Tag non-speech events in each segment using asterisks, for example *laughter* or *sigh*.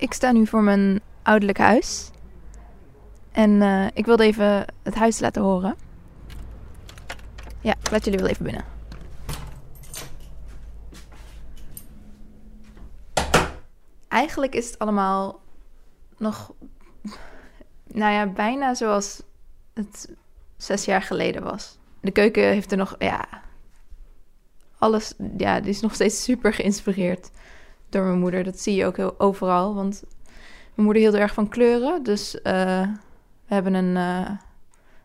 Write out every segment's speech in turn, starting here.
Ik sta nu voor mijn ouderlijk huis. En eh, ik wilde even het huis laten horen. Ja, laat jullie wel even binnen. Eigenlijk is het allemaal nog, nou ja, bijna zoals het zes jaar geleden was. De keuken heeft er nog, ja, alles, ja, die is nog steeds super geïnspireerd door mijn moeder. Dat zie je ook heel overal, want mijn moeder hield erg van kleuren. Dus eh, we hebben een, uh,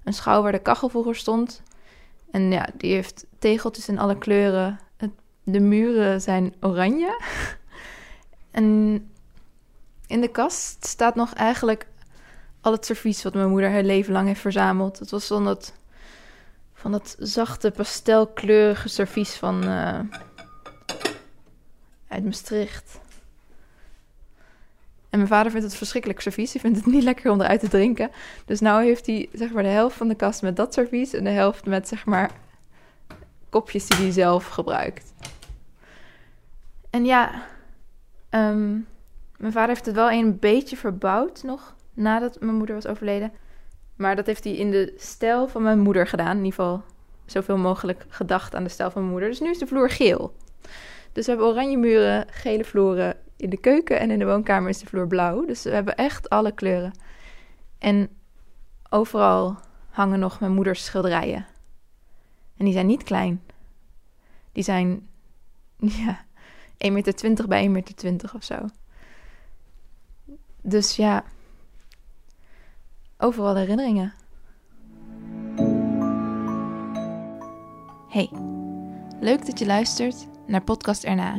een schouw waar de kachel vroeger stond. En ja, die heeft tegeltjes in alle kleuren. De muren zijn oranje. *laughs* en in de kast staat nog eigenlijk al het servies wat mijn moeder haar leven lang heeft verzameld. Het was van dat, van dat zachte pastelkleurige servies van uh, uit Maastricht. En mijn vader vindt het verschrikkelijk servies. Hij vindt het niet lekker om eruit te drinken. Dus nu heeft hij zeg maar de helft van de kast met dat servies en de helft met zeg maar kopjes die hij zelf gebruikt. En ja, um, mijn vader heeft het wel een beetje verbouwd nog nadat mijn moeder was overleden. Maar dat heeft hij in de stijl van mijn moeder gedaan. In ieder geval zoveel mogelijk gedacht aan de stijl van mijn moeder. Dus nu is de vloer geel. Dus we hebben oranje muren, gele vloeren in de keuken en in de woonkamer is de vloer blauw. Dus we hebben echt alle kleuren. En overal hangen nog mijn moeders schilderijen. En die zijn niet klein. Die zijn *laughs* ja, 1,20 meter bij 1,20 meter of zo. Dus ja, overal herinneringen. Hey, leuk dat je luistert naar Podcast Erna.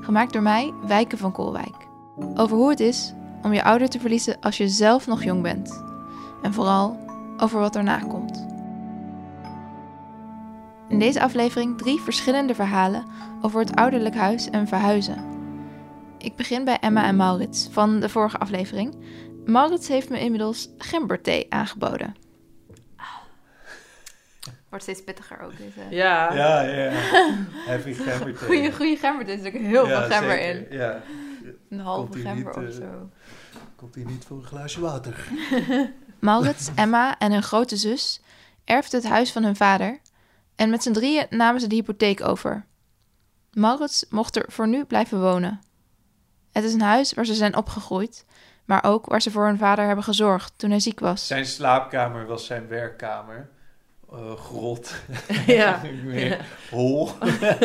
Gemaakt door mij, Wijken van Koolwijk. Over hoe het is om je ouder te verliezen als je zelf nog jong bent. En vooral over wat erna komt. In deze aflevering drie verschillende verhalen over het ouderlijk huis en verhuizen. Ik begin bij Emma en Maurits van de vorige aflevering. Maurits heeft me inmiddels gemberthee aangeboden. Wordt steeds pittiger ook. Deze. Ja. Ja, ja. *laughs* Heavy gemberthee. Goeie, goeie gemberthee. Er zit ook heel Ja, veel gember zeker. in. Ja. Een halve gember niet, of eh, zo. Komt hij niet voor een glaasje water? *laughs* Maurits, Emma en hun grote zus erfden het huis van hun vader. En met z'n drieën namen ze de hypotheek over. Maurits mocht er voor nu blijven wonen. Het is een huis waar ze zijn opgegroeid, maar ook waar ze voor hun vader hebben gezorgd toen hij ziek was. Zijn slaapkamer was zijn werkkamer. Eh, grot. *laughs* Ja. *laughs* Hol.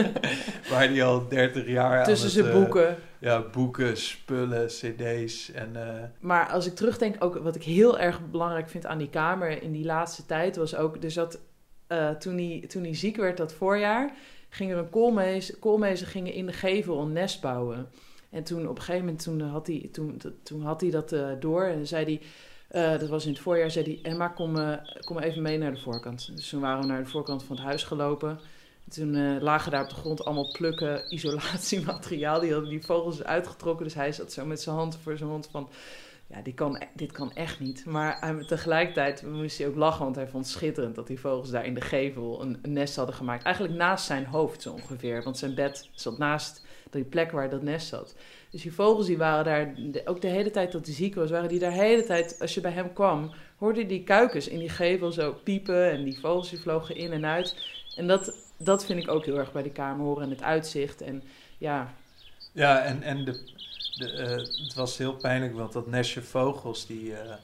*laughs* Waar hij al 30 jaar Tussen zijn eh, boeken. ja, boeken, spullen, cd's en... eh, Maar als ik terugdenk, ook wat ik heel erg belangrijk vind aan die kamer in die laatste tijd, was ook, dus dat toen, hij, toen hij ziek werd dat voorjaar, ging er een koolmees, koolmezen gingen in de gevel een nest bouwen. En toen op een gegeven moment, toen had hij, toen, toen had hij dat door en zei hij, eh, dat was in het voorjaar, zei hij, Emma, kom, eh, kom even mee naar de voorkant. Dus toen waren we naar de voorkant van het huis gelopen. Toen eh, lagen daar op de grond allemaal plukken isolatiemateriaal. Die hadden die vogels uitgetrokken. Dus hij zat zo met zijn hand voor zijn mond van... Ja, die kan, dit kan echt niet. Maar hij, tegelijkertijd moest hij ook lachen, want hij vond het schitterend dat die vogels daar in de gevel een, een nest hadden gemaakt. Eigenlijk naast zijn hoofd zo ongeveer, want zijn bed zat naast die plek waar dat nest zat. Dus die vogels die waren daar, ook de hele tijd dat hij ziek was, waren die daar de hele tijd, als je bij hem kwam, hoorde die kuikens in die gevel zo piepen en die vogels die vlogen in en uit. En dat, dat vind ik ook heel erg bij die kamer horen en het uitzicht. En ja, Ja, en, en de, de, eh, het was heel pijnlijk, want dat nestje vogels, die, eh,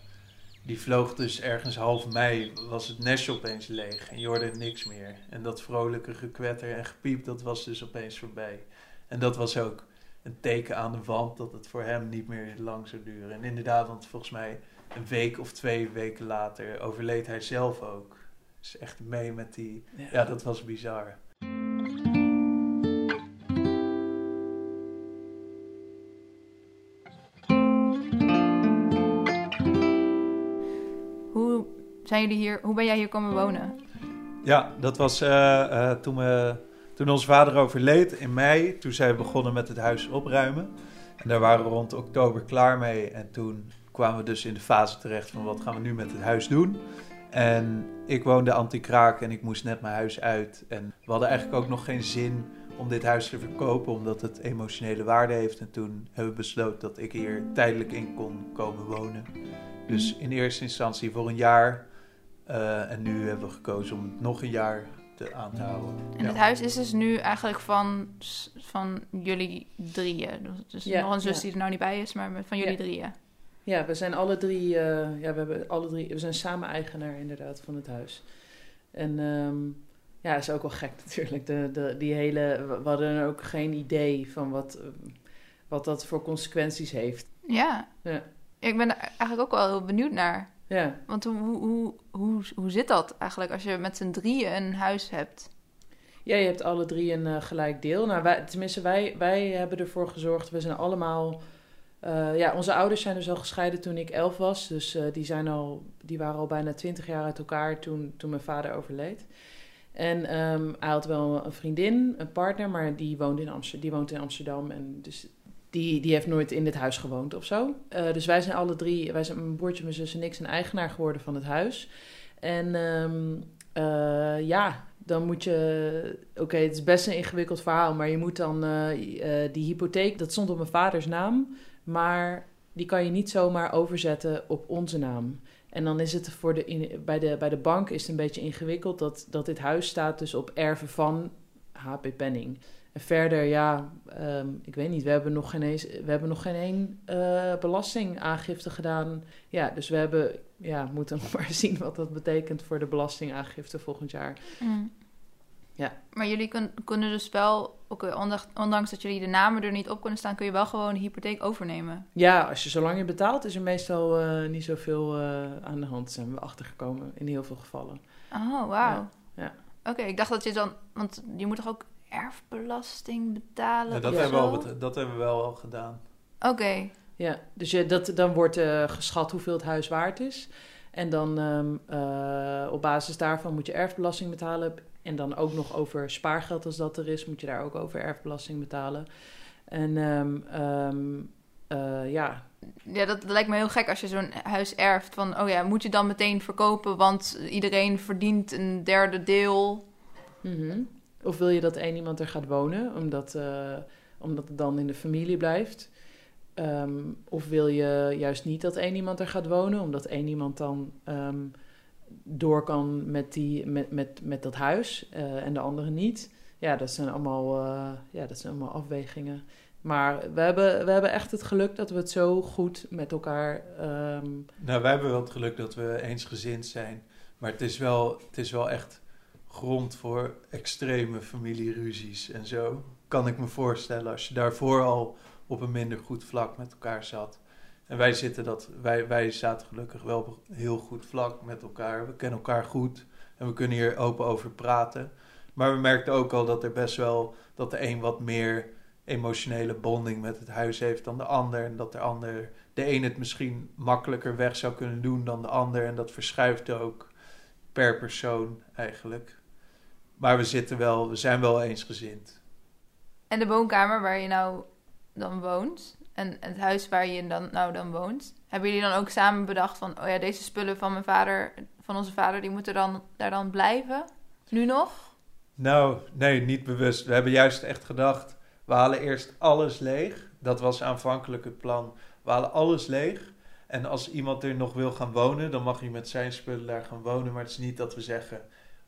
die vloog dus ergens half mei, was het nestje opeens leeg en je hoorde niks meer. En dat vrolijke gekwetter en gepiep, dat was dus opeens voorbij. En dat was ook een teken aan de wand dat het voor hem niet meer lang zou duren. En inderdaad, want volgens mij een week of twee weken later overleed hij zelf ook. Dus echt mee met die... Ja, dat was bizar. Hoe zijn jullie hier? Hoe ben jij hier komen wonen? Ja, dat was eh, eh, toen, we, toen onze vader overleed in mei. Toen zijn we begonnen met het huis opruimen. En daar waren we rond oktober klaar mee. En toen kwamen we dus in de fase terecht van wat gaan we nu met het huis doen. En ik woonde anti-kraak en ik moest net mijn huis uit. En we hadden eigenlijk ook nog geen zin om dit huis te verkopen, omdat het emotionele waarde heeft. En toen hebben we besloten dat ik hier tijdelijk in kon komen wonen. Dus in eerste instantie voor een jaar. eh, en nu hebben we gekozen om het nog een jaar te, aan te houden. En het huis is dus nu eigenlijk van, van jullie drieën. Dus Ja, nog een zus ja. die er nou niet bij is, maar van jullie Ja. drieën. Ja, we zijn alle drie, eh, ja, we hebben alle drie, we zijn samen eigenaar inderdaad van het huis. En ehm, ja, is ook wel gek *laughs* natuurlijk. De, de, die hele, we hadden ook geen idee van wat, eh, wat dat voor consequenties heeft. Ja. Ja. Ik ben er eigenlijk ook wel heel benieuwd naar. Ja, Want hoe, hoe, hoe, hoe, zit dat eigenlijk als je met z'n drieën een huis hebt? ja je hebt alle drie een eh, gelijk deel. Nou, wij, tenminste, wij, wij hebben ervoor gezorgd, we zijn allemaal... eh, ja, onze ouders zijn dus al gescheiden toen ik elf was. Dus eh, die, zijn al, die waren al bijna twintig jaar uit elkaar toen, toen mijn vader overleed. En ehm, hij had wel een vriendin, een partner, maar die woont in, Amster die woont in Amsterdam. En dus die, die heeft nooit in dit huis gewoond of zo. Eh, dus wij zijn alle drie, wij zijn mijn broertje, mijn zus en ik, zijn eigenaar geworden van het huis. En ehm, eh, ja, dan moet je. Oké, het is best een ingewikkeld verhaal, maar je moet dan eh, die hypotheek, dat stond op mijn vaders naam, maar die kan je niet zomaar overzetten op onze naam. En dan is het voor de, in, bij, de, bij de bank is het een beetje ingewikkeld dat, dat dit huis staat dus op erven van HP Penning. En verder, ja, ehm, ik weet niet, we hebben nog geen, eens, we hebben nog geen één eh, belastingaangifte gedaan. Ja, dus we hebben, ja, moeten *laughs* nog maar zien wat dat betekent voor de belastingaangifte volgend jaar. Ja. Maar jullie kun- kunnen dus wel, ook, eh, ondanks, ondanks dat jullie de namen er niet op kunnen staan, kun je wel gewoon de hypotheek overnemen. Ja, als je zolang je betaalt, is er meestal eh, niet zoveel aan de hand, zijn we achtergekomen in heel veel gevallen. Oh, wauw. Ja, ja. Oké, ik dacht dat je dan, want je moet toch ook erfbelasting betalen? Ja, dat, hebben we al, bet- dat hebben we wel al gedaan. Oké, Ja, dus je, dat, dan wordt eh, geschat hoeveel het huis waard is. En dan ehm, eh, op basis daarvan moet je erfbelasting betalen. En dan ook nog over spaargeld, als dat er is, moet je daar ook over erfbelasting betalen. En ehm, ehm, eh, ja, ja, dat, dat lijkt me heel gek als je zo'n huis erft. Van, oh ja, moet je dan meteen verkopen, want iedereen verdient een derde deel. Mhm. Of wil je dat één iemand er gaat wonen, omdat, eh, omdat het dan in de familie blijft? Ehm, of wil je juist niet dat één iemand er gaat wonen, omdat één iemand dan ehm, door kan met, die, met, met, met dat huis eh, en de andere niet? Ja, dat zijn allemaal, eh, ja, dat zijn allemaal afwegingen. Maar we hebben, we hebben echt het geluk dat we het zo goed met elkaar. ehm, Nou, wij hebben wel het geluk dat we eensgezind zijn. Maar het is wel, het is wel echt grond voor extreme familieruzies en zo. Kan ik me voorstellen als je daarvoor al op een minder goed vlak met elkaar zat. En wij zitten dat, wij, wij zaten gelukkig wel op een heel goed vlak met elkaar. We kennen elkaar goed en we kunnen hier open over praten. Maar we merkten ook al dat er best wel, dat de een wat meer emotionele bonding met het huis heeft dan de ander. En dat de ander de een het misschien makkelijker weg zou kunnen doen dan de ander. En dat verschuift ook per persoon eigenlijk. Maar we zitten wel, we zijn wel eensgezind. En de woonkamer waar je nou dan woont, en het huis waar je dan, nou dan woont, hebben jullie dan ook samen bedacht van, oh ja, deze spullen van mijn vader, van onze vader, die moeten dan daar dan blijven? Nu nog? Nou, nee, niet bewust. We hebben juist echt gedacht, we halen eerst alles leeg. Dat was aanvankelijk het plan. We halen alles leeg. En als iemand er nog wil gaan wonen, dan mag hij met zijn spullen daar gaan wonen. Maar het is niet dat we zeggen,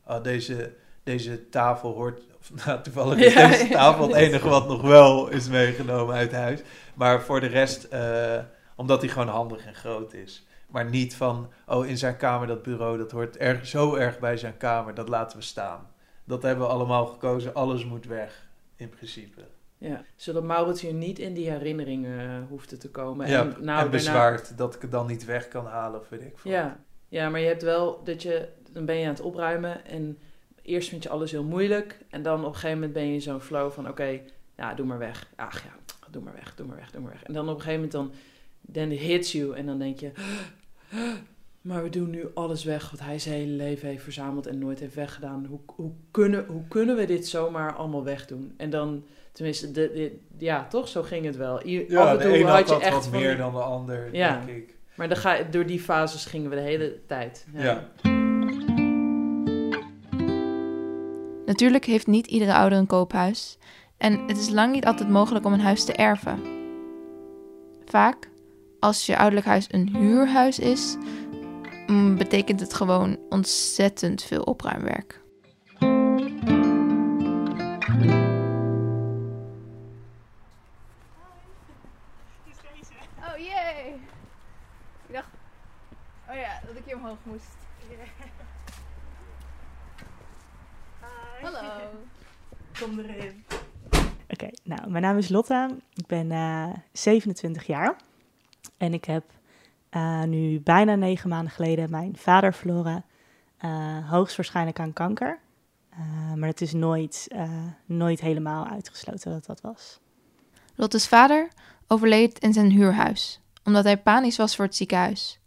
oh, deze, deze tafel hoort... Of, *laughs* nou, toevallig is Ja, deze tafel het enige wat nog wel is meegenomen uit huis. Maar voor de rest, eh, omdat hij gewoon handig en groot is. Maar niet van, oh, in zijn kamer dat bureau, dat hoort erg, zo erg bij zijn kamer, dat laten we staan. Dat hebben we allemaal gekozen, alles moet weg, in principe. ja, zodat Maurits hier niet in die herinneringen uh, hoefde te komen. ja, en, nou, en daarna- bezwaard dat ik het dan niet weg kan halen, of weet ik veel. Ja. ja, maar je hebt wel dat je, dan ben je aan het opruimen en eerst vind je alles heel moeilijk en dan op een gegeven moment ben je in zo'n flow van oké, ja, doe maar weg. Ach ja, doe maar weg, doe maar weg, doe maar weg. En dan op een gegeven moment dan, then it hits you en dan denk je, *gasps* maar we doen nu alles weg wat hij zijn hele leven heeft verzameld en nooit heeft weggedaan. Hoe, hoe, kunnen, hoe kunnen we dit zomaar allemaal wegdoen? En dan, tenminste, de, de- ja, toch? Zo ging het wel. I- Ja, af en de toe had je echt wat meer die- dan de ander, Ja. denk ik. Maar dan ga, door die fases gingen we de hele tijd. Ja. Natuurlijk heeft niet iedere ouder een koophuis en het is lang niet altijd mogelijk om een huis te erven. Vaak, als je ouderlijk huis een huurhuis is, mm, betekent het gewoon ontzettend veel opruimwerk. Oh jee! Ik dacht, oh ja, dat ik hier omhoog moest. Hallo. *laughs* Kom erin. Oké, nou, mijn naam is Lotte. Ik ben eh 27 jaar. En ik heb eh, nu bijna negen maanden geleden mijn vader verloren. eh, hoogstwaarschijnlijk aan kanker. Eh, maar het is nooit, eh, nooit helemaal uitgesloten dat dat was. Lotte's vader overleed in zijn huurhuis, omdat hij panisch was voor het ziekenhuis.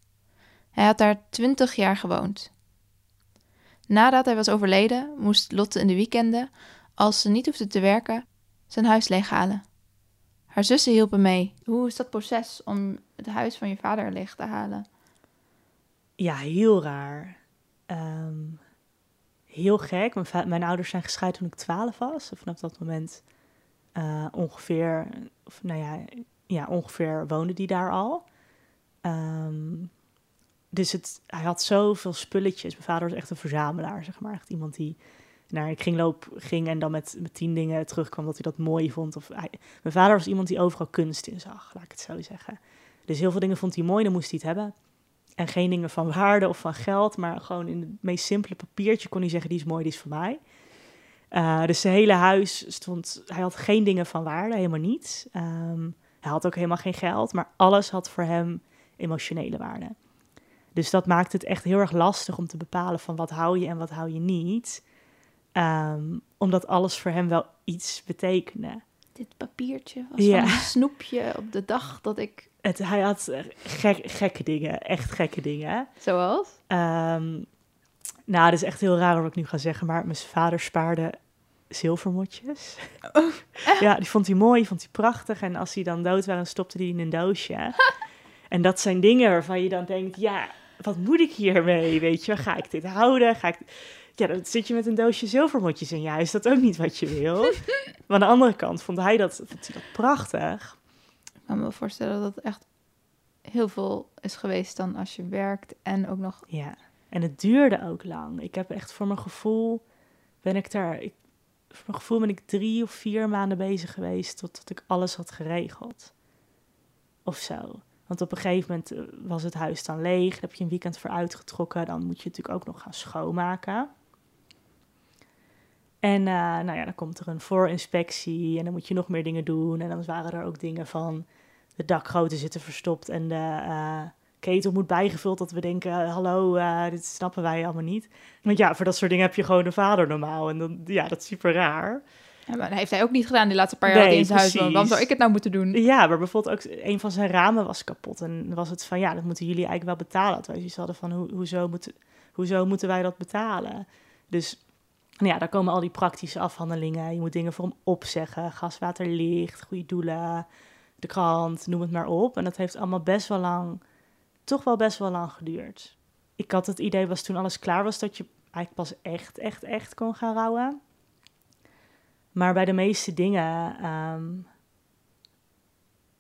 Hij had daar 20 jaar gewoond. Nadat hij was overleden, moest Lotte in de weekenden, als ze niet hoefde te werken, zijn huis leeghalen. Haar zussen hielpen mee. Hoe is dat proces om het huis van je vader leeg te halen? Ja, heel raar. Ehm, heel gek. Mijn, ouders zijn gescheiden toen ik 12 was. Vanaf dat moment eh, ongeveer, of nou ja, ja, ongeveer woonde die daar al. Ehm, dus het, hij had zoveel spulletjes. Mijn vader was echt een verzamelaar, zeg maar. Echt iemand die naar een kringloop ging en dan met, met tien dingen terugkwam dat hij dat mooi vond. Of hij, mijn vader was iemand die overal kunst in zag, laat ik het zo zeggen. Dus heel veel dingen vond hij mooi, dan moest hij het hebben. En geen dingen van waarde of van geld, maar gewoon in het meest simpele papiertje kon hij zeggen, die is mooi, die is voor mij. Uh, dus zijn hele huis stond, hij had geen dingen van waarde, helemaal niets. Um, hij had ook helemaal geen geld, maar alles had voor hem emotionele waarde. Dus dat maakt het echt heel erg lastig om te bepalen van wat hou je en wat hou je niet. Um, omdat alles voor hem wel iets betekende. Dit papiertje was ja. van een snoepje op de dag dat ik... Het, hij had gek, gekke dingen, echt gekke dingen. Zoals? Um, nou, dat is echt heel raar wat ik nu ga zeggen, maar mijn vader spaarde zilvermotjes. Oh, ja, die vond hij mooi, vond hij prachtig. En als hij dan dood waren, stopte hij in een doosje. *laughs* en dat zijn dingen waarvan je dan denkt, ja, wat moet ik hiermee? Weet je, ga ik dit houden? Ga ik... Ja, dan zit je met een doosje zilvermotjes in je huis. Dat ook niet wat je wil. *laughs* maar aan de andere kant vond hij dat, vond hij dat prachtig. Ik kan me voorstellen dat het echt heel veel is geweest dan als je werkt en ook nog... Ja, en het duurde ook lang. Ik heb echt voor mijn gevoel, ben ik daar... Ik, voor mijn gevoel ben ik drie of vier maanden bezig geweest totdat ik alles had geregeld. Of zo. Want op een gegeven moment was het huis dan leeg. Dan heb je een weekend voor uitgetrokken. Dan moet je natuurlijk ook nog gaan schoonmaken. En uh, nou ja, dan komt er een voorinspectie en dan moet je nog meer dingen doen. En dan waren er ook dingen van de dakgoten zitten verstopt en de uh, ketel moet bijgevuld. Dat we denken, hallo, dit snappen wij allemaal niet. Want ja, voor dat soort dingen heb je gewoon een vader normaal. En dan, ja, dat is super raar. Ja, maar dat heeft hij ook niet gedaan die laatste paar jaar nee, in zijn huis. Waarom zou ik het nou moeten doen? Ja, maar bijvoorbeeld ook een van zijn ramen was kapot. En dan was het van, ja, dat moeten jullie eigenlijk wel betalen. Dat wij zoiets hadden van, ho hoezo, moet, hoezo moeten wij dat betalen? Dus nou ja, daar komen al die praktische afhandelingen. Je moet dingen voor hem opzeggen. Gas, water, licht, goede doelen, de krant, noem het maar op. En dat heeft allemaal best wel lang, toch wel best wel lang geduurd. Ik had het idee, was toen alles klaar was, dat je eigenlijk pas echt, echt, echt kon gaan rouwen. Maar bij de meeste dingen, um,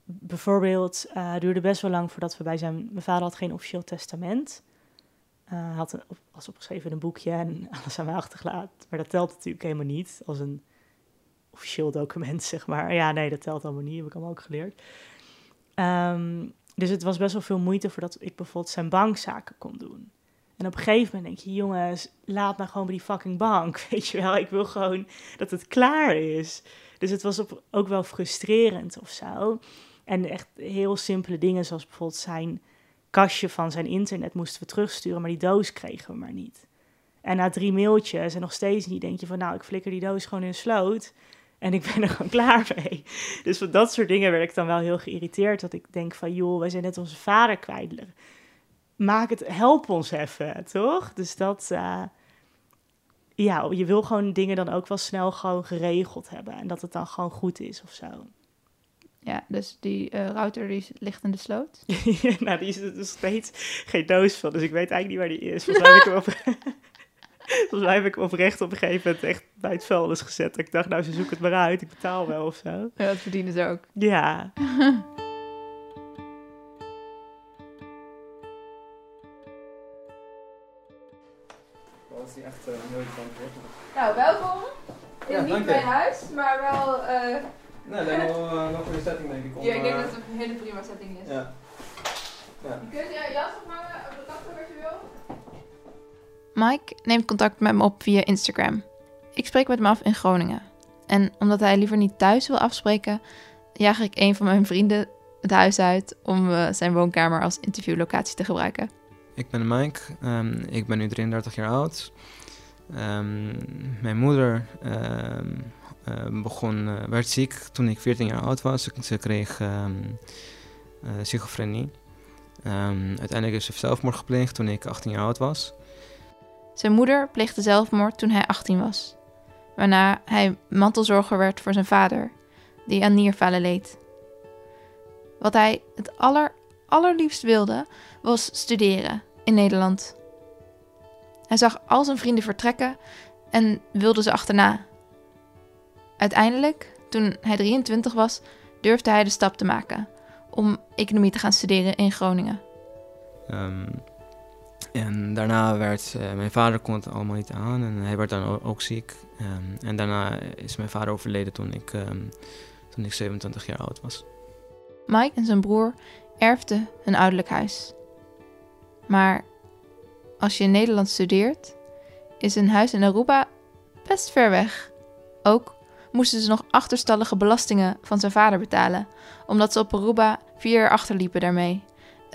bijvoorbeeld, uh, duurde best wel lang voordat we bij zijn... Mijn vader had geen officieel testament. Uh, had een, was opgeschreven een boekje en *laughs* alles aan mij achtergelaten. Maar dat telt natuurlijk helemaal niet als een officieel document, *laughs* zeg maar. Ja, nee, dat telt allemaal niet, heb ik allemaal ook geleerd. Um, dus het was best wel veel moeite voordat ik bijvoorbeeld zijn bankzaken kon doen. En op een gegeven moment denk je, jongens, laat me gewoon bij die fucking bank. *laughs* Weet je wel, ik wil gewoon dat het klaar is. Dus het was op, ook wel frustrerend of zo. En echt heel simpele dingen, zoals bijvoorbeeld zijn kastje van zijn internet moesten we terugsturen, maar die doos kregen we maar niet. En na drie mailtjes en nog steeds niet, denk je van nou, ik flikker die doos gewoon in de sloot en ik ben er *laughs* gewoon klaar mee. Dus van dat soort dingen werd ik dan wel heel geïrriteerd, dat ik denk van joh, wij zijn net onze vader kwijt. Maak het, help ons even, toch? Dus dat, uh, ja, je wil gewoon dingen dan ook wel snel gewoon geregeld hebben en dat het dan gewoon goed is of zo. Ja, dus die uh, router die ligt in de sloot? *laughs* nou, die is er dus steeds geen doos van, dus ik weet eigenlijk niet waar die is. Volgens mij heb ik hem, op, *laughs* volgens mij heb ik hem oprecht op een gegeven moment echt bij het vuilnis gezet. Ik dacht, nou, ze zoeken het maar uit. Ik betaal wel of zo. Ja, dat verdienen ze ook. Ja. *laughs* Nou, welkom. In Ja, niet mijn huis, maar wel... eh Nee, lijkt wel uh, nog een setting denk ik. Om, ja, ik denk eh, dat het een hele prima setting is. ja. Ja. Je kunt je jas ophangen op de kasten wat je wil. Mike neemt contact met me op via Instagram. Ik spreek met hem af in Groningen. En omdat hij liever niet thuis wil afspreken, jaag ik een van mijn vrienden het huis uit om eh, zijn woonkamer als interviewlocatie te gebruiken. Ik ben Mike, Ehm, ik ben nu 33 jaar oud. Ehm, mijn moeder ehm, eh, begon, eh, werd ziek toen ik 14 jaar oud was. Ze kreeg ehm eh, schizofrenie. Ehm, uiteindelijk is ze zelfmoord gepleegd toen ik 18 jaar oud was. Zijn moeder pleegde zelfmoord toen hij 18 was, waarna hij mantelzorger werd voor zijn vader, die aan nierfalen leed. Wat hij het aller, allerliefst wilde, was studeren in Nederland. Hij zag al zijn vrienden vertrekken en wilde ze achterna. Uiteindelijk, toen hij 23 was, durfde hij de stap te maken om economie te gaan studeren in Groningen. Ehm, en daarna werd eh, mijn vader kon het allemaal niet aan en hij werd dan ook ziek. Ehm, en daarna is mijn vader overleden toen ik, ehm, toen ik 27 jaar oud was. Mike en zijn broer erfden hun ouderlijk huis. Maar als je in Nederland studeert, is een huis in Aruba best ver weg. Ook moesten ze nog achterstallige belastingen van zijn vader betalen, omdat ze op Aruba vier jaar achterliepen daarmee.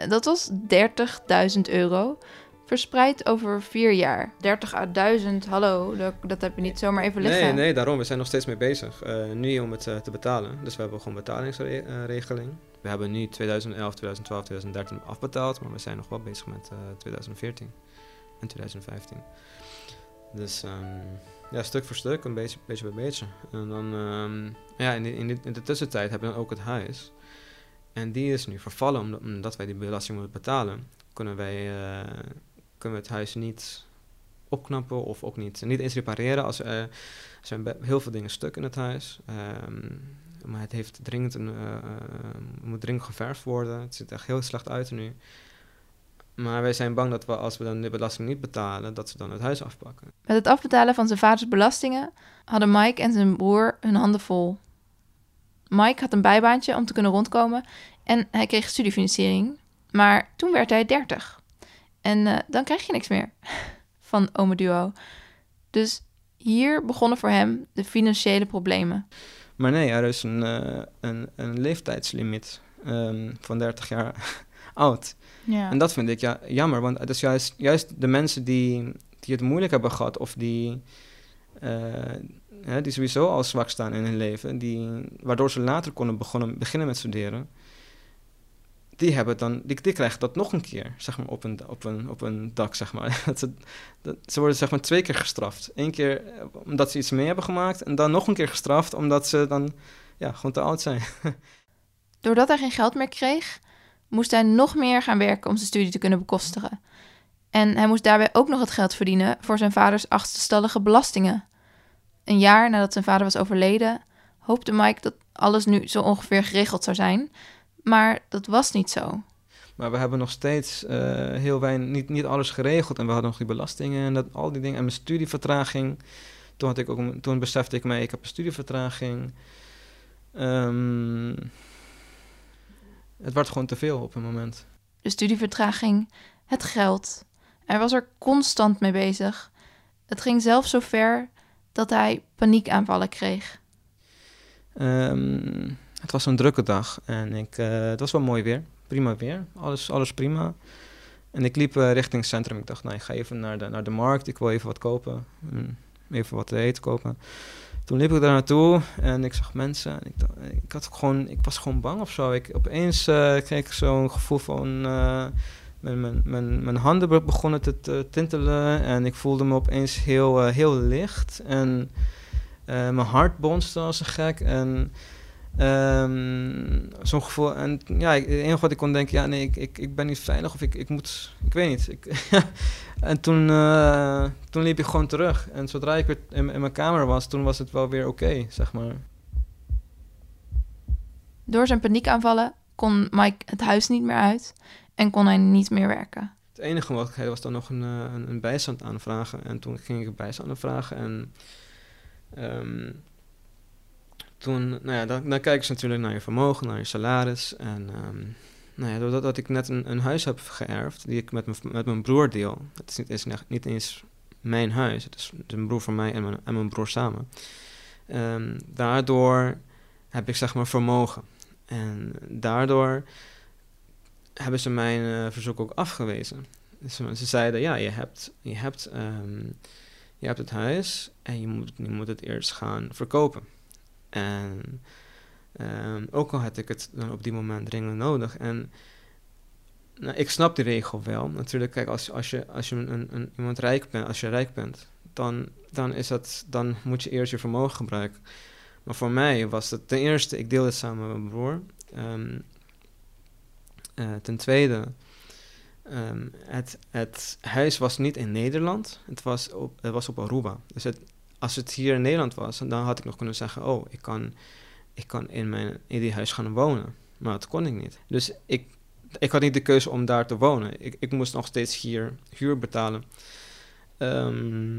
Dat was 30.000 euro, verspreid over vier jaar. 30 à 1000, hallo, dat, dat heb je niet zomaar even liggen. Nee, nee, daarom. We zijn nog steeds mee bezig. Eh, nu om het eh, te betalen. Dus we hebben gewoon een betalingsregeling. We hebben nu 2011, 2012, 2013 afbetaald. Maar we zijn nog wel bezig met eh, 2014 en 2015. Dus ehm, ja, stuk voor stuk, een beetje, beetje bij beetje. En dan, ehm, ja, in in, in de tussentijd hebben we dan ook het huis. En die is nu vervallen, omdat, wij die belasting moeten betalen. Kunnen wij eh, kunnen we het huis niet opknappen of ook niet, niet eens repareren. Als, er zijn heel veel dingen stuk in het huis. Ehm, maar het heeft dringend een, eh, eh, moet dringend geverfd worden. Het ziet er echt heel slecht uit nu. Maar wij zijn bang dat we, als we dan de belasting niet betalen, dat ze dan het huis afpakken. Met het afbetalen van zijn vaders belastingen hadden Mike en zijn broer hun handen vol. Mike had een bijbaantje om te kunnen rondkomen en hij kreeg studiefinanciering. Maar toen werd hij 30. En eh, dan krijg je niks meer *laughs* van Ome Duo. Dus hier begonnen voor hem de financiële problemen. Maar nee, er is een, eh, een, een leeftijdslimiet ehm, van 30 jaar oud. Ja. En dat vind ik ja, jammer, want het is juist, juist de mensen die, die het moeilijk hebben gehad of die, eh, hè, die sowieso al zwak staan in hun leven, die, waardoor ze later konden begonnen, beginnen met studeren, die, hebben dan, die, die krijgen dat nog een keer zeg maar, op, een, op, een, op een dak. Zeg maar. *laughs* dat ze, dat, ze worden zeg maar, twee keer gestraft. Eén keer eh, omdat ze iets mee hebben gemaakt en dan nog een keer gestraft omdat ze dan ja, gewoon te oud zijn. *laughs* Doordat hij geen geld meer kreeg, moest hij nog meer gaan werken om zijn studie te kunnen bekostigen. En hij moest daarbij ook nog het geld verdienen voor zijn vaders achterstallige belastingen. Een jaar nadat zijn vader was overleden, hoopte Mike dat alles nu zo ongeveer geregeld zou zijn. Maar dat was niet zo. Maar we hebben nog steeds eh, heel weinig, niet, niet alles geregeld. En we hadden nog die belastingen en dat, al die dingen. En mijn studievertraging. Toen, had ik ook, toen besefte ik mij, ik heb een studievertraging. Ehm, het werd gewoon te veel op een moment. De studievertraging, het geld. Hij was er constant mee bezig. Het ging zelfs zo ver dat hij paniekaanvallen kreeg. Ehm, het was een drukke dag en ik, eh, het was wel mooi weer. Prima weer, alles, alles prima. En ik liep eh, richting het centrum. Ik dacht, nou, ik ga even naar de, naar de markt. Ik wil even wat kopen. Mm, Even wat te eten kopen. Toen liep ik daar naartoe en ik zag mensen. En ik, ik, had gewoon, ik was gewoon bang of zo. Ik, opeens eh, kreeg ik zo'n gevoel van... eh, mijn, mijn, mijn, handen be- begonnen te, te tintelen. En ik voelde me opeens heel, eh, heel licht. En... Mijn hart bonste als een gek. En ehm, zo'n gevoel. En ja, ik- het enige wat ik kon denken, ja, nee, ik, ik, ik ben niet veilig of ik, ik moet, ik weet niet. Ik, *laughs* en toen, eh, toen liep ik gewoon terug. En zodra ik weer in, in mijn kamer was, toen was het wel weer oké, zeg maar. Door zijn paniekaanvallen kon Mike het huis niet meer uit en kon hij niet meer werken. De enige mogelijkheid was dan nog een, eh, een, een bijstand aanvragen. En toen ging ik bijstand aanvragen. En ehm, toen, nou ja, dan, dan kijken ze natuurlijk naar je vermogen, naar je salaris. En ehm, nou ja, doordat dat ik net een, huis heb geërfd, die ik met, mijn- broer deel. Het is niet eens, mijn huis, het is, een broer van mij en mijn, broer samen. Ehm, daardoor heb ik zeg maar vermogen. En daardoor hebben ze mijn eh, verzoek ook afgewezen. Ze, ze zeiden, ja, je hebt, je, hebt, ehm, je hebt het huis en je moet het eerst gaan verkopen. En ehm, ook al had ik het dan op die moment dringend nodig. En nou, ik snap die regel wel. Natuurlijk, kijk, als, als je, als je een, een, iemand rijk bent, als je rijk bent, dan, dan, is dat, dan moet je eerst je vermogen gebruiken. Maar voor mij was het ten eerste, ik deelde het samen met mijn broer. Ehm, eh, ten tweede, ehm, het, het huis was niet in Nederland, het was op, het was op Aruba. Dus het, als het hier in Nederland was, dan had ik nog kunnen zeggen: Oh, ik kan, ik kan in, mijn, in die huis gaan wonen. Maar dat kon ik niet. Dus ik, ik had niet de keuze om daar te wonen. Ik, ik moest nog steeds hier huur betalen. Ehm,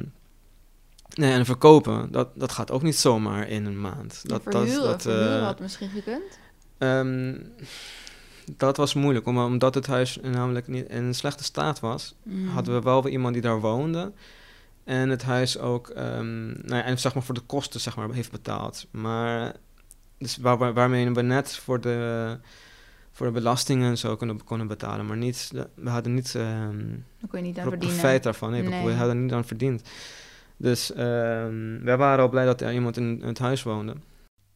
nee, en verkopen, dat, dat gaat ook niet zomaar in een maand. Dat, verhuren, dat, eh, had misschien gekund. Ehm, dat was moeilijk, om- omdat het huis namelijk niet in een slechte staat was. Mm. Hadden we wel weer iemand die daar woonde. En het huis ook, ehm, nou ja, en zeg maar voor de kosten zeg maar, heeft betaald. Maar, dus waar, waar- waarmee we net voor de, voor de belastingen en zo kunnen, konden betalen. Maar niet, we hadden niet ehm Dan kon je niet aan profijt daarvan. Nee, we- hadden niet aan verdiend. Dus ehm, wij waren al blij dat er iemand in, in het huis woonde.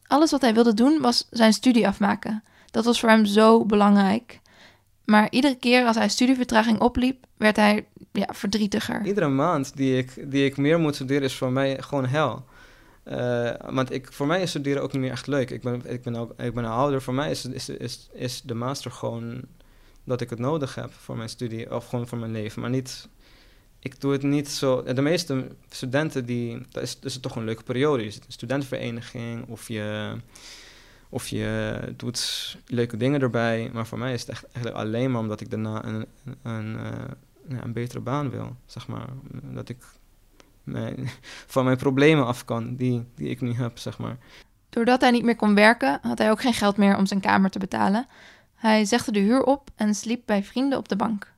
Alles wat hij wilde doen was zijn studie afmaken. Dat was voor hem zo belangrijk. Maar iedere keer als hij studievertraging opliep, werd hij ja, verdrietiger. Iedere maand die ik, die ik meer moet studeren is voor mij gewoon hel. Eh, want ik, voor mij is studeren ook niet meer echt leuk. Ik ben, ik ben, ook, ik ben ouder. Voor mij is, is, is, is de master gewoon dat ik het nodig heb voor mijn studie of gewoon voor mijn leven. Maar niet, ik doe het niet zo. De meeste studenten, die, dat is, is het toch een leuke periode. Je zit een studentenvereniging of je, of je doet leuke dingen erbij. Maar voor mij is het echt eigenlijk alleen maar omdat ik daarna een, een, een, eh, een betere baan wil, zeg maar. Dat ik mijn, *laughs* van mijn problemen af kan die, die ik nu heb, zeg maar. Doordat hij niet meer kon werken, had hij ook geen geld meer om zijn kamer te betalen. Hij zegde de huur op en sliep bij vrienden op de bank.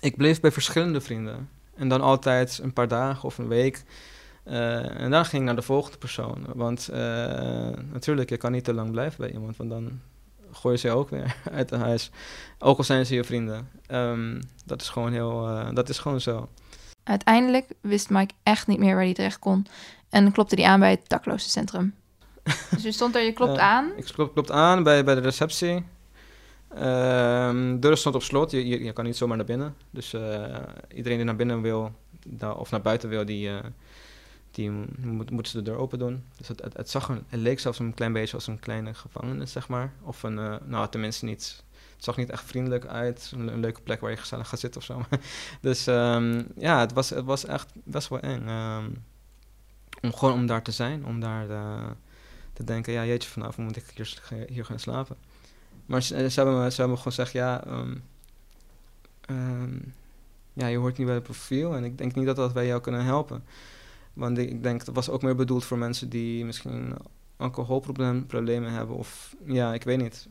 Ik bleef bij verschillende vrienden. En dan altijd een paar dagen of een week. Eh, en dan ging ik naar de volgende persoon. Want eh, natuurlijk, je kan niet te lang blijven bij iemand, want dan gooi je ze ook weer *laughs* uit het huis. Ook al zijn ze je vrienden. Ehm, dat is gewoon heel, eh, dat is gewoon zo. Uiteindelijk wist Mike echt niet meer waar hij terecht kon en klopte hij aan bij het daklozencentrum. *laughs* dus je stond er, je klopt aan. Ik klop, klopt aan bij, bij de receptie. Ehm deur stond op slot, je, je, je kan niet zomaar naar binnen. Dus iedereen die naar binnen wil, of naar buiten wil, die, die moet, moeten ze de deur open doen. Dus het, het, zag het leek zelfs een klein beetje als een kleine gevangenis, zeg maar. Of een, eh, nou tenminste niet, het zag niet echt vriendelijk uit. Een, een leuke plek waar je gezellig gaat zitten of zo. *laughs* dus ehm, ja, het was, het was echt best wel eng. ehm, om gewoon om daar te zijn, om daar... eh, te denken, ja jeetje, vanavond moet ik hier, hier gaan slapen. Maar ze, hebben, me, ze hebben gewoon gezegd, ja, ehm, ja, je hoort niet bij het profiel en ik denk niet dat dat wij jou kunnen helpen. Want ik, denk, dat was ook meer bedoeld voor mensen die misschien alcoholproblemen problemen hebben of, ja, ik weet niet.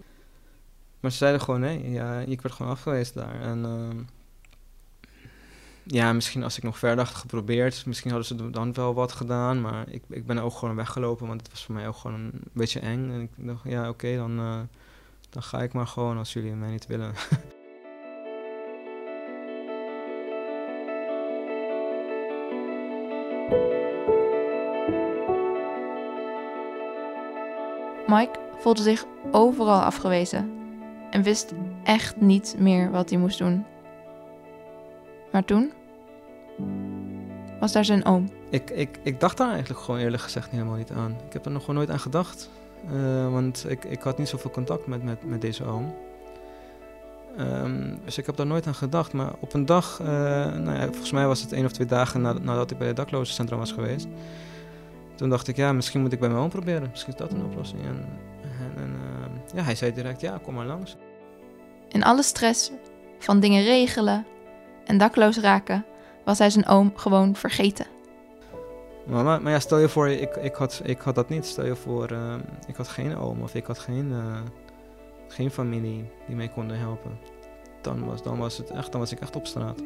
Maar ze zeiden gewoon, nee, ja, ik werd gewoon afgewezen daar. En ehm, ja, misschien als ik nog verder had geprobeerd, misschien hadden ze dan wel wat gedaan. Maar ik, ik ben ook gewoon weggelopen, want het was voor mij ook gewoon een beetje eng. En ik dacht, ja, oké, dan, eh, dan ga ik maar gewoon als jullie mij niet willen. *laughs* Mike voelde zich overal afgewezen en wist echt niet meer wat hij moest doen. Maar toen was daar zijn oom. ik, ik, ik dacht daar eigenlijk gewoon eerlijk gezegd helemaal niet aan. Ik heb er nog gewoon nooit aan gedacht. Eh, want ik, ik had niet zoveel contact met, met, met deze oom. Ehm, dus ik heb daar nooit aan gedacht. Maar op een dag, eh, nou ja, volgens mij was het één of twee dagen na- nadat ik bij het daklozencentrum was geweest. Toen dacht ik, ja, misschien moet ik bij mijn oom proberen. Misschien is dat een oplossing. En, en, en, ehm, ja, hij zei direct, ja, kom maar langs. In alle stress van dingen regelen en dakloos raken, was hij zijn oom gewoon vergeten. Maar, maar, maar ja, stel je voor, ik, ik, had, ik had dat niet. Stel je voor, ehm, ik had geen oom of ik had geen, eh, geen familie die mij konden helpen. Dan was, dan was het echt, dan was ik echt op straat.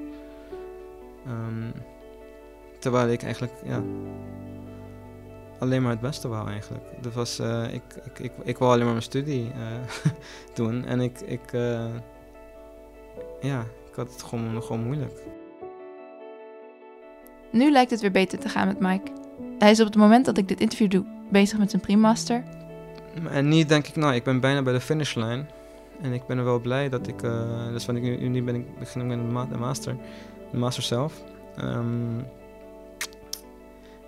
Ehm, terwijl ik eigenlijk, ja, alleen maar het beste wou eigenlijk. Dat was, eh, ik, ik, ik, ik wou alleen maar mijn studie eh, *laughs* doen en ik, ik eh, ja, ik had het gewoon, gewoon moeilijk. Nu lijkt het weer beter te gaan met Mike. Hij is op het moment dat ik dit interview doe bezig met zijn primaster. En nu denk ik, nou, ik ben bijna bij de finishlijn. En ik ben er wel blij dat ik, dus want ik, nu, ben ik begin met de master, de master zelf. Ehm,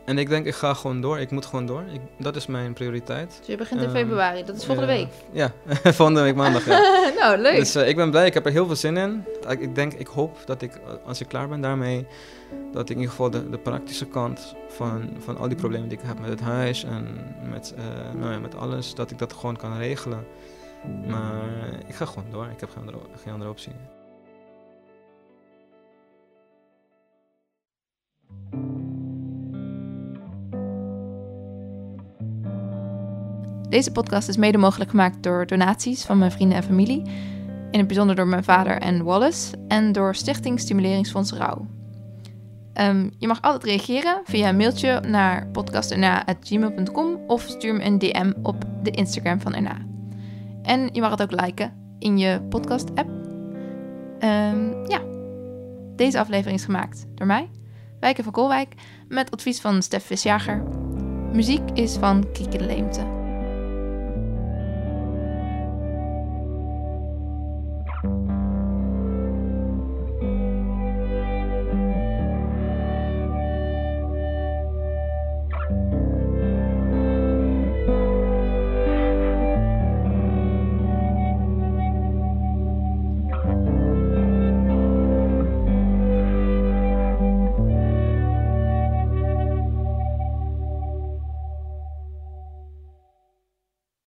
en ik denk, ik ga gewoon door. Ik moet gewoon door. Ik, dat is mijn prioriteit. Dus je begint in Ehm, februari, dat is volgende Eh, Ja, *laughs* volgende week maandag. Ja. *laughs* nou, leuk. Dus eh, ik ben blij, ik heb er heel veel zin in. Ik, ik denk, ik hoop dat ik, eh, als ik klaar ben daarmee, dat ik in ieder geval de, de praktische kant van, van al die problemen die ik heb met het huis en met, eh, nou ja, met alles, dat ik dat gewoon kan regelen. Maar ik ga gewoon door, ik heb geen andere, geen andere optie. Deze podcast is mede mogelijk gemaakt door donaties van mijn vrienden en familie. In het bijzonder door mijn vader en Wallace. En door Stichting Stimuleringsfonds Rauw. Ehm, je mag altijd reageren via een mailtje naar podcasterna.gmail.com of stuur me een DM op de Instagram van Erna. En je mag het ook liken in je podcast-app. Ehm, ja, deze aflevering is gemaakt door mij, Wijken van Kolwijk, met advies van Stef Visjager. Muziek is van Kieke de Leemte.